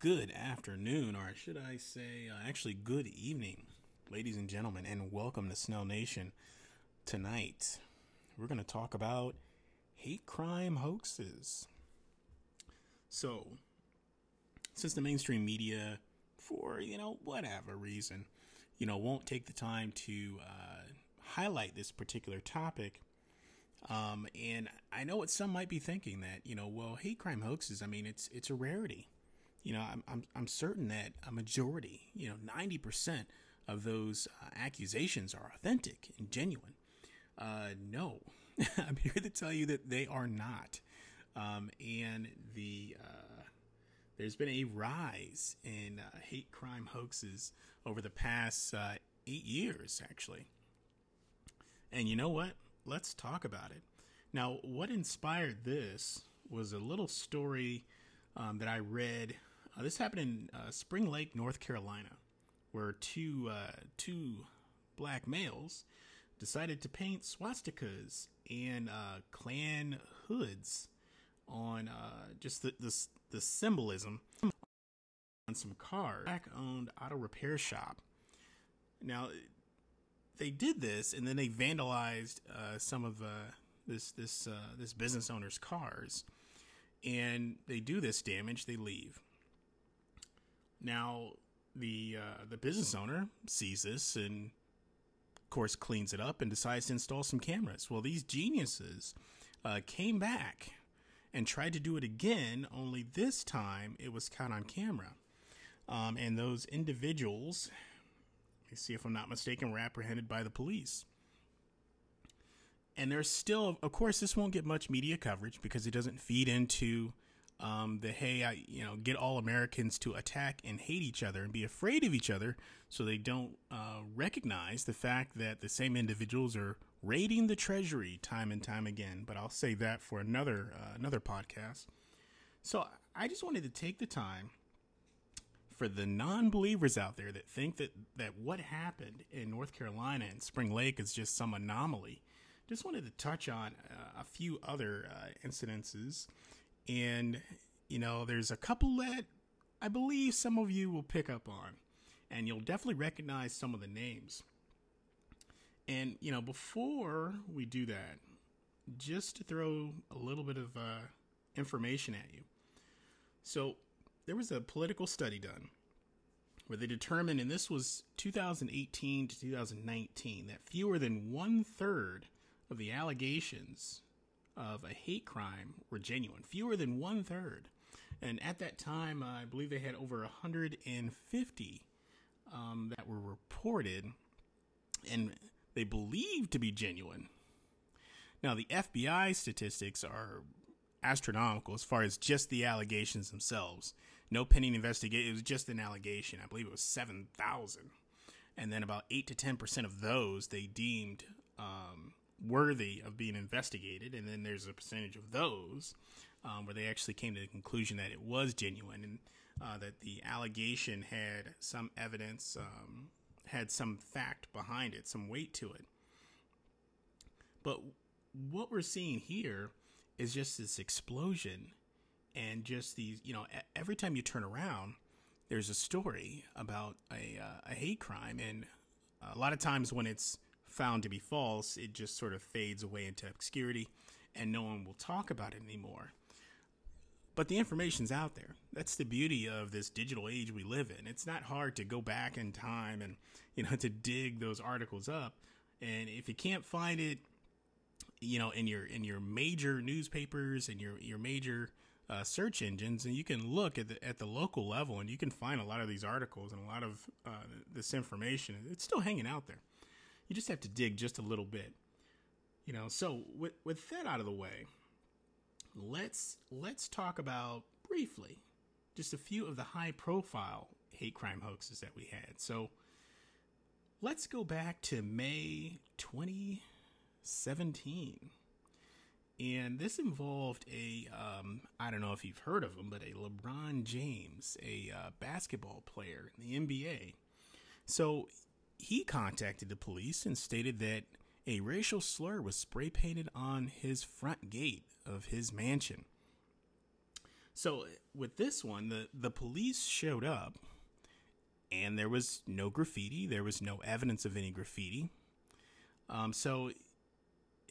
Good afternoon, or should I say, uh, actually, good evening, ladies and gentlemen, and welcome to Snell Nation. Tonight, we're going to talk about hate crime hoaxes. So, since the mainstream media, for you know whatever reason, you know won't take the time to uh, highlight this particular topic, um, and I know what some might be thinking that you know, well, hate crime hoaxes. I mean, it's it's a rarity. You know, I'm I'm, I'm certain that a majority, you know, ninety percent of those uh, accusations are authentic and genuine. Uh, no, I'm here to tell you that they are not. Um, and the uh, there's been a rise in uh, hate crime hoaxes over the past uh, eight years, actually. And you know what? let's talk about it. Now, what inspired this was a little story um, that I read. Uh, this happened in uh, Spring Lake, North Carolina, where two uh, two black males decided to paint swastikas and uh, Klan hoods on uh, just the, the the symbolism on some cars. Black owned auto repair shop. Now, they did this, and then they vandalized uh, some of this this this business owner's cars, and they do this damage. They leave. Now, the uh, the business owner sees this and, of course, cleans it up and decides to install some cameras. Well, these geniuses uh, came back and tried to do it again, only this time it was caught on camera. Um, and those individuals see if I'm not mistaken, were apprehended by the police. And there's still, of course, this won't get much media coverage because it doesn't feed into um, the hey, I, you know, get all Americans to attack and hate each other and be afraid of each other, so they don't uh, recognize the fact that the same individuals are raiding the Treasury time and time again. But I'll say that for another uh, another podcast. So I just wanted to take the time for the non-believers out there that think that that what happened in North Carolina and Spring Lake is just some anomaly, just wanted to touch on uh, a few other uh, incidences, and you know, there's a couple that I believe some of you will pick up on, and you'll definitely recognize some of the names. And you know, before we do that, just to throw a little bit of uh, information at you. So there was a political study done where they determined, and this was 2018 to 2019, that fewer than one third of the allegations of a hate crime were genuine. Fewer than one third. And at that time, I believe they had over 150 um, that were reported and they believed to be genuine. Now, the FBI statistics are astronomical as far as just the allegations themselves no pending investigation. It was just an allegation. I believe it was 7,000. And then about 8 to 10% of those they deemed um, worthy of being investigated. And then there's a percentage of those um, where they actually came to the conclusion that it was genuine and uh, that the allegation had some evidence, um, had some fact behind it, some weight to it. But what we're seeing here is just this explosion and just these, you know, every time you turn around, there's a story about a, uh, a hate crime, and a lot of times when it's found to be false, it just sort of fades away into obscurity, and no one will talk about it anymore. But the information's out there. That's the beauty of this digital age we live in. It's not hard to go back in time and you know to dig those articles up. And if you can't find it, you know, in your in your major newspapers and your your major uh, search engines, and you can look at the at the local level, and you can find a lot of these articles and a lot of uh, this information. It's still hanging out there. You just have to dig just a little bit, you know. So with with that out of the way, let's let's talk about briefly just a few of the high profile hate crime hoaxes that we had. So let's go back to May 2017 and this involved a um, I don't know if you've heard of him, but a LeBron James, a uh, basketball player in the NBA. So he contacted the police and stated that a racial slur was spray painted on his front gate of his mansion. So with this one, the the police showed up, and there was no graffiti. There was no evidence of any graffiti. Um, so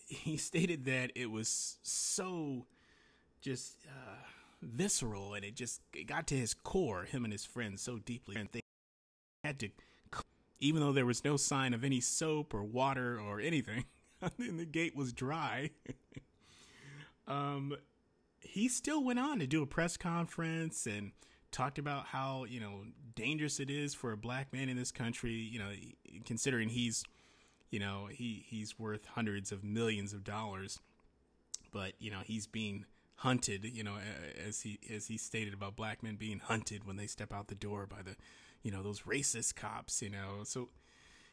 he stated that it was so just uh, visceral, and it just it got to his core, him and his friends, so deeply, and they had to, even though there was no sign of any soap or water or anything, and the gate was dry. um, he still went on to do a press conference and talked about how you know dangerous it is for a black man in this country. You know, considering he's, you know, he he's worth hundreds of millions of dollars, but you know he's being hunted. You know, as he as he stated about black men being hunted when they step out the door by the, you know, those racist cops. You know, so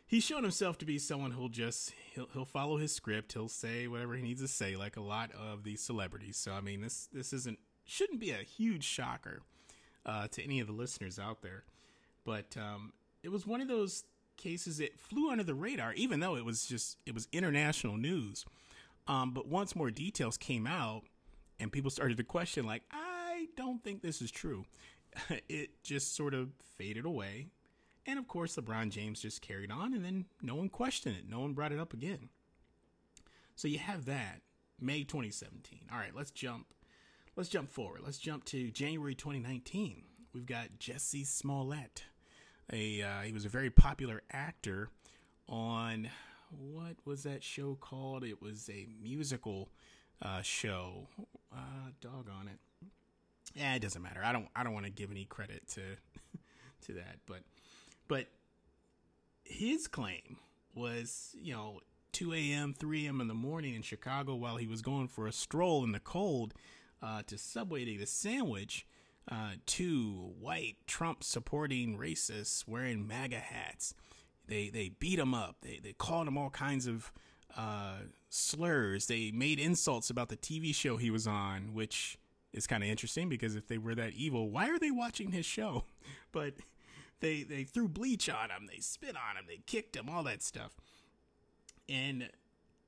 he's shown himself to be someone who'll just he'll he'll follow his script. He'll say whatever he needs to say, like a lot of these celebrities. So I mean, this this isn't shouldn't be a huge shocker uh, to any of the listeners out there, but um, it was one of those cases that flew under the radar, even though it was just it was international news. Um, but once more details came out, and people started to question, like, I don't think this is true. it just sort of faded away and of course, LeBron James just carried on, and then no one questioned it. No one brought it up again. So you have that May 2017. All right, let's jump. Let's jump forward. Let's jump to January 2019. We've got Jussie Smollett. A uh, he was a very popular actor on what was that show called? It was a musical uh, show. Uh, doggone it. Yeah, it doesn't matter. I don't. I don't want to give any credit to to that, but but his claim was, you know, 2 a.m., 3 a.m. in the morning in Chicago while he was going for a stroll in the cold uh, to Subway to get a sandwich. Uh, two white Trump supporting racists wearing MAGA hats. They they beat him up. They they called him all kinds of uh, slurs. They made insults about the TV show he was on, which is kind of interesting because if they were that evil, why are they watching his show? But they they threw bleach on him, they spit on him, they kicked him, all that stuff. And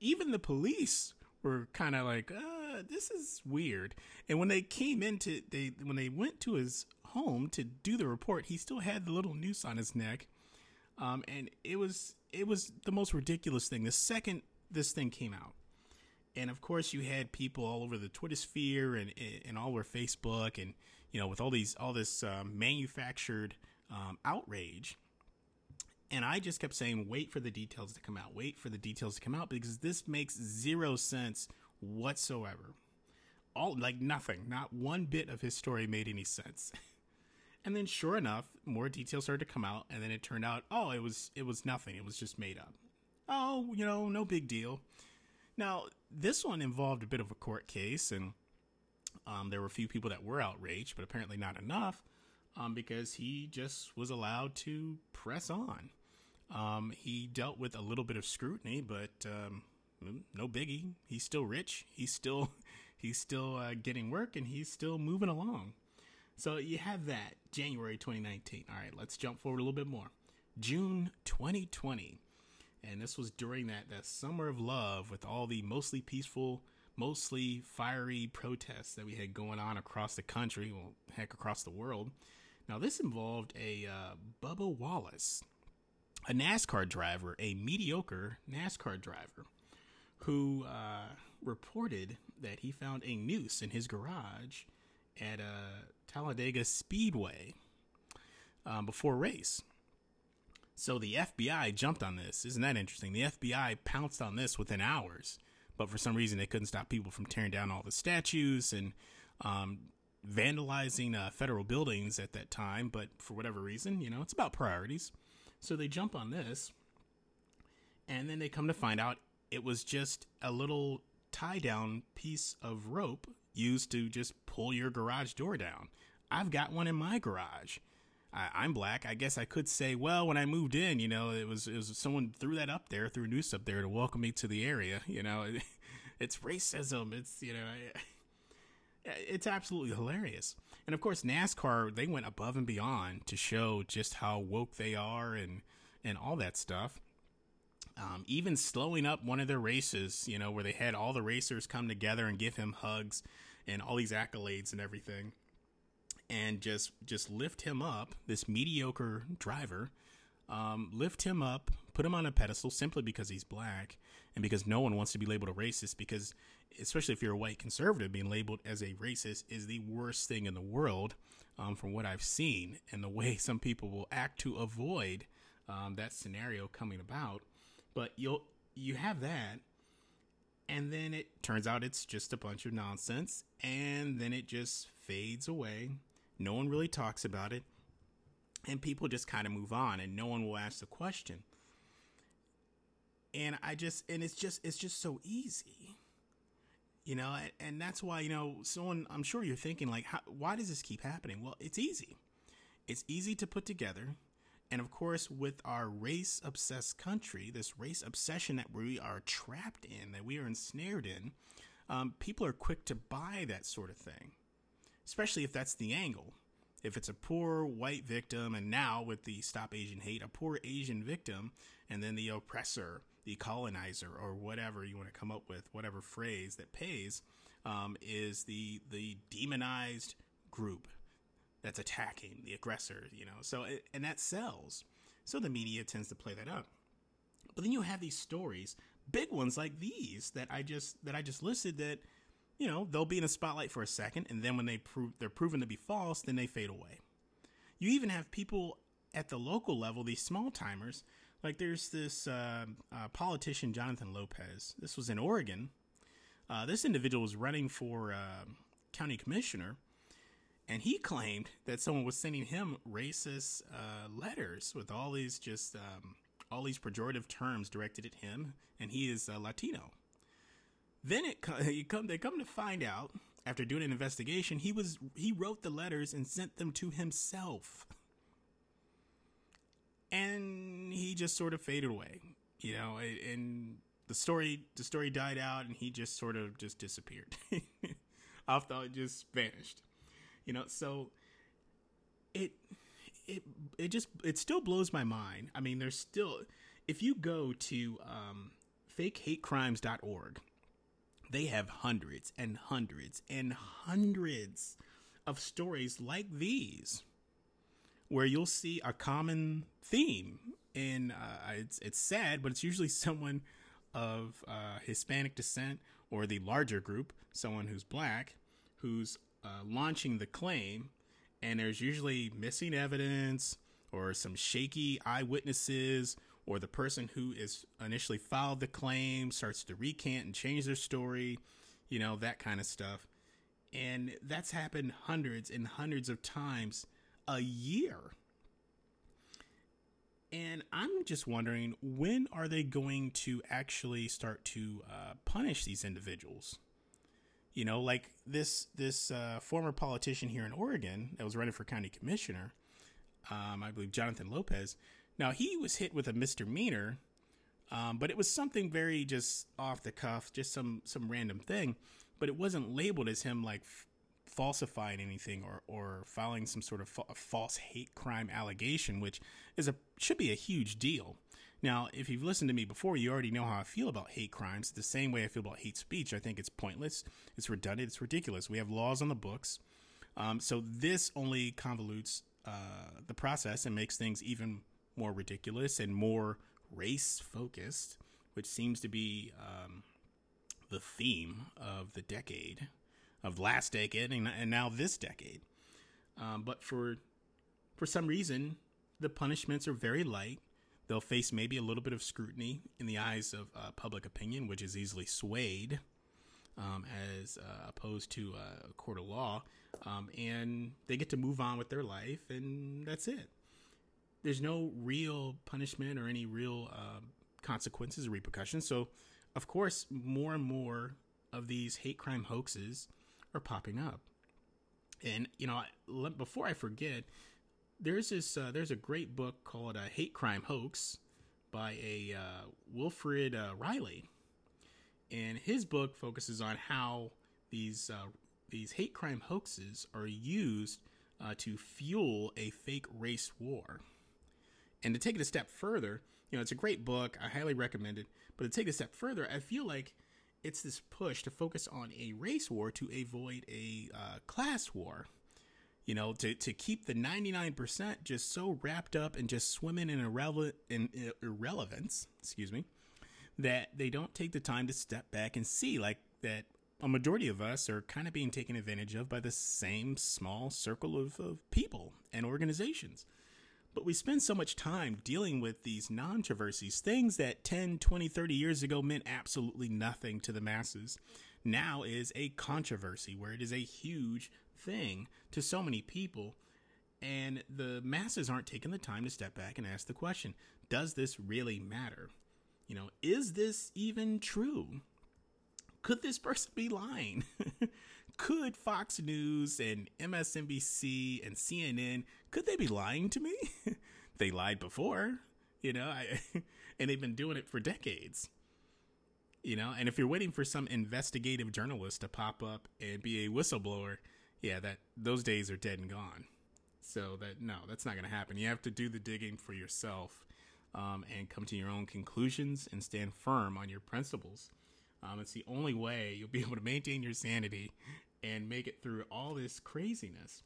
even the police were kind of like, uh, this is weird. And when they came into they when they went to his home to do the report, he still had the little noose on his neck. Um, and it was it was the most ridiculous thing. The second this thing came out, and of course you had people all over the Twitter sphere and and all over Facebook and you know with all these all this um, manufactured um, outrage. And I just kept saying, wait for the details to come out, wait for the details to come out because this makes zero sense whatsoever. All like nothing, not one bit of his story made any sense. and then sure enough, more details started to come out and then it turned out, oh, it was it was nothing. It was just made up. Oh, you know, no big deal. Now, this one involved a bit of a court case and um, there were a few people that were outraged, but apparently not enough um, because he just was allowed to press on. Um, he dealt with a little bit of scrutiny, but um, no biggie. He's still rich. He's still he's still uh, getting work, and he's still moving along. So you have that January 2019. All right, let's jump forward a little bit more. June 2020, and this was during that that summer of love with all the mostly peaceful, mostly fiery protests that we had going on across the country, well, heck, across the world. Now, this involved a uh, Bubba Wallace, a NASCAR driver, a mediocre NASCAR driver, who uh, reported that he found a noose in his garage at a uh, Talladega Speedway um, before race. So the FBI jumped on this. Isn't that interesting? The FBI pounced on this within hours, but for some reason they couldn't stop people from tearing down all the statues and um, vandalizing uh, federal buildings at that time, but for whatever reason, you know, it's about priorities. So they jump on this, and then they come to find out it was just a little tie down piece of rope used to just pull your garage door down. I've got one in my garage. I, am black. I guess I could say, well, when I moved in, you know, it was it was someone threw that up there, threw a noose up there to welcome me to the area. You know, it's racism. It's you know. It's absolutely hilarious. And of course, NASCAR, they went above and beyond to show just how woke they are and, and all that stuff. Um, even slowing up one of their races, you know, where they had all the racers come together and give him hugs and all these accolades and everything. And just just lift him up, this mediocre driver, um, lift him up, put him on a pedestal simply because he's black and because no one wants to be labeled a racist because especially if you're a white conservative being labeled as a racist is the worst thing in the world um, from what I've seen and the way some people will act to avoid um, that scenario coming about. But you'll you have that, and then it turns out it's just a bunch of nonsense, and then it just fades away. No one really talks about it, and people just kind of move on, and no one will ask the question. And I just and it's just it's just so easy. You know and that's why you know someone i'm sure you're thinking like how, why does this keep happening? Well it's easy. It's easy to put together and of course with our race obsessed country this race obsession that we are trapped in that we are ensnared in um, people are quick to buy that sort of thing especially if that's the angle if it's a poor white victim and now with the stop asian hate a poor asian victim and then the oppressor the colonizer or whatever you want to come up with, whatever phrase that pays, um, is the the demonized group that's attacking the aggressor. You know, so it, and that sells. So the media tends to play that up. But then you have these stories, big ones like these that I just that I just listed that you know they'll be in the spotlight for a second, and then when they prove they're proven to be false, then they fade away. You even have people at the local level, these small timers, like there's this uh, uh, politician, Jonathan Lopez. This was in Oregon. Uh, this individual was running for uh, county commissioner, and he claimed that someone was sending him racist uh, letters with all these just um, all these pejorative terms directed at him, and he is Latino. Then it come they come to find out after doing an investigation, he was he wrote the letters and sent them to himself and he just sort of faded away, you know, and the story the story died out, and he just sort of just disappeared. Thought it just vanished, you know. So it it it just it still blows my mind. I mean, there's still if you go to um, fakehatecrimes.org, they have hundreds and hundreds and hundreds of stories like these where you'll see a common theme. And uh, it's it's sad, but it's usually someone of uh, Hispanic descent or the larger group, someone who's black, who's uh, launching the claim, and there's usually missing evidence or some shaky eyewitnesses or the person who is initially filed the claim starts to recant and change their story, you know, that kind of stuff. And that's happened hundreds and hundreds of times a year. And I'm just wondering when are they going to actually start to uh, punish these individuals? You know, like this this uh, former politician here in Oregon that was running for county commissioner, um, I believe Jonathan Lopez. Now he was hit with a misdemeanor, um, but it was something very just off the cuff, just some some random thing. But it wasn't labeled as him like falsifying anything or, or filing some sort of fa- false hate crime allegation, which is a should be a huge deal. Now, if you've listened to me before, you already know how I feel about hate crimes. The same way I feel about hate speech. I think it's pointless, it's redundant, it's ridiculous. We have laws on the books, um, so this only convolutes uh, the process and makes things even more ridiculous and more race focused, which seems to be um, the theme of the decade of last decade and, and now this decade. Um, but for for some reason, the punishments are very light. They'll face maybe a little bit of scrutiny in the eyes of uh, public opinion, which is easily swayed, um, as uh, opposed to uh, a court of law. Um, and they get to move on with their life, and that's it. There's no real punishment or any real uh, consequences or repercussions. So, of course, more and more of these hate crime hoaxes are popping up. And you know, before I forget, there's this uh, there's a great book called uh, "Hate Crime Hoax" by a uh, Wilfred uh, Reilly, and his book focuses on how these uh, these hate crime hoaxes are used uh, to fuel a fake race war. And to take it a step further, you know, it's a great book. I highly recommend it. But to take it a step further, I feel like it's this push to focus on a race war to avoid a uh, class war. you know, to, to keep the 99% just so wrapped up and just swimming in, irrele- in irrelevance, excuse me, that they don't take the time to step back and see like that a majority of us are kind of being taken advantage of by the same small circle of, of people and organizations. But we spend so much time dealing with these controversies, things that 10, 20, 30 years ago meant absolutely nothing to the masses. Now is a controversy where it is a huge thing to so many people. And the masses aren't taking the time to step back and ask the question Does this really matter? You know, is this even true? Could this person be lying? could Fox News and MSNBC and CNN could they be lying to me? they lied before, you know, I, and they've been doing it for decades. You know, and if you're waiting for some investigative journalist to pop up and be a whistleblower, yeah, that those days are dead and gone. So that no, that's not going to happen. You have to do the digging for yourself um, and come to your own conclusions and stand firm on your principles. Um, it's the only way you'll be able to maintain your sanity and make it through all this craziness.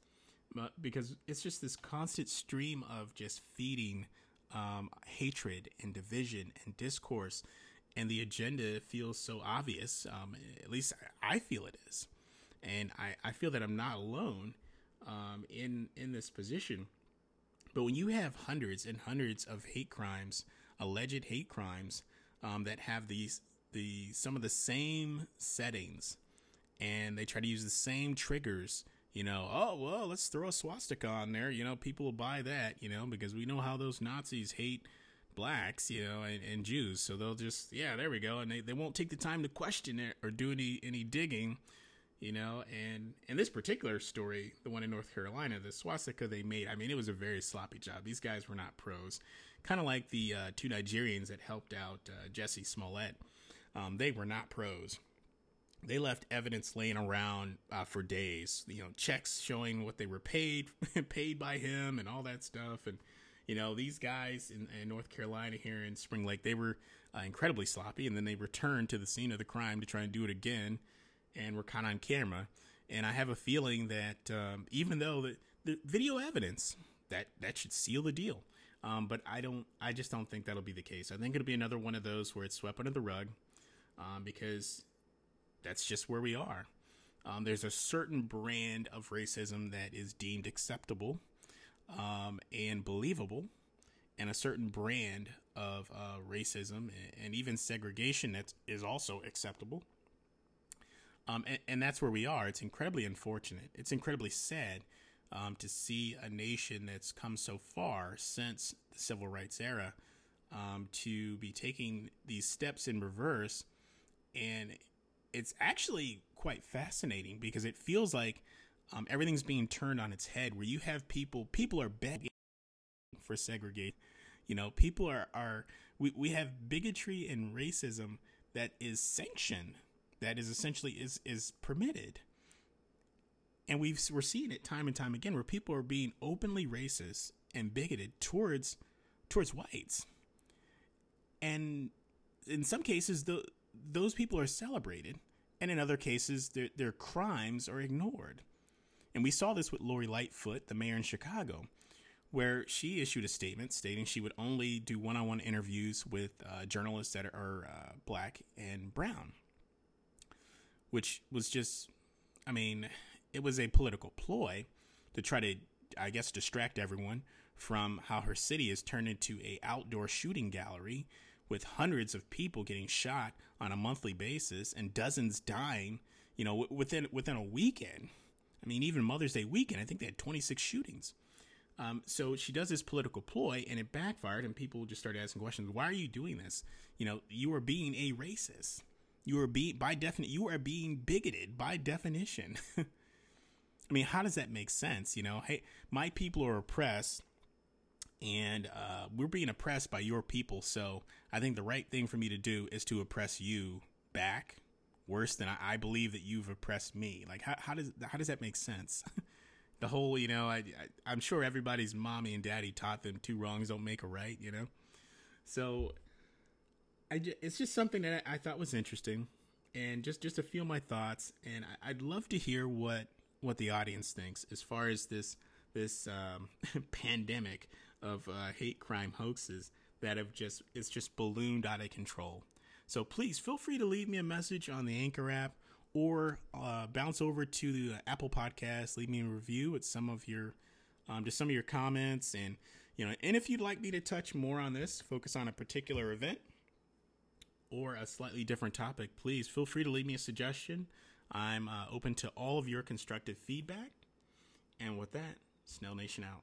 because it's just this constant stream of just feeding um, hatred and division and discourse, and the agenda feels so obvious. Um, at least I feel it is, and I, I feel that I'm not alone um, in in this position. But when you have hundreds and hundreds of hate crimes, alleged hate crimes, um, that have these the some of the same settings and they try to use the same triggers you know oh well let's throw a swastika on there you know people will buy that you know because we know how those nazis hate blacks you know and, and jews. So they'll just yeah there we go and they, they won't take the time to question it or do any any digging you know and in this particular story the one in north carolina the swastika they made i mean it was a very sloppy job. These guys were not pros. Kind of like the uh, two nigerians that helped out uh, jussie smollett um, they were not pros. They left evidence laying around uh, for days. You know, checks showing what they were paid, paid by him, and all that stuff. And you know, these guys in, in North Carolina here in Spring Lake, they were uh, incredibly sloppy, and then they returned to the scene of the crime to try and do it again, and were caught on camera. And I have a feeling that um, even though the, the video evidence that that should seal the deal, um, but I don't, I just don't think that'll be the case. I think it'll be another one of those where it's swept under the rug um, because that's just where we are. Um, there's a certain brand of racism that is deemed acceptable um, and believable, and a certain brand of uh, racism and even segregation that is also acceptable. Um, and, and, that's where we are. It's incredibly unfortunate. It's incredibly sad um, to see a nation that's come so far since the civil rights era um, to be taking these steps in reverse and it's actually quite fascinating because it feels like um, everything's being turned on its head. Where you have people, people are begging for segregation. You know, people are are we we have bigotry and racism that is sanctioned, that is essentially is is permitted. And we've we're seeing it time and time again where people are being openly racist and bigoted towards towards whites. And in some cases, the those people are celebrated, and in other cases, their, their crimes are ignored. And we saw this with Lori Lightfoot, the mayor in Chicago, where she issued a statement stating she would only do one on one interviews with uh, journalists that are uh, black and brown, which was just, I mean, it was a political ploy to try to, I guess, distract everyone from how her city is turned into a outdoor shooting gallery with hundreds of people getting shot on a monthly basis and dozens dying, you know, within within a weekend. I mean, even Mother's Day weekend, I think they had 26 shootings. Um, so she does this political ploy, and it backfired, and people just started asking questions. Why are you doing this? You know, you are being a racist. You are being by definition, you are being bigoted by definition. I mean, how does that make sense? You know, hey, my people are oppressed and uh, we're being oppressed by your people. So I think the right thing for me to do is to oppress you back worse than I, I believe that you've oppressed me. Like how, how does how does that make sense? the whole, you know, I, I am sure everybody's mommy and daddy taught them two wrongs don't make a right. You know, so I it's just something that I, I thought was interesting, and just just to feel my thoughts. And I, I'd love to hear what what the audience thinks as far as this this um, pandemic of uh, hate crime hoaxes that have just it's just ballooned out of control. So please feel free to leave me a message on the Anchor app or uh, bounce over to the Apple Podcast, leave me a review with some of your um, just some of your comments and you know and if you'd like me to touch more on this, focus on a particular event or a slightly different topic, please feel free to leave me a suggestion. I'm uh, open to all of your constructive feedback. And with that, Snell Nation out.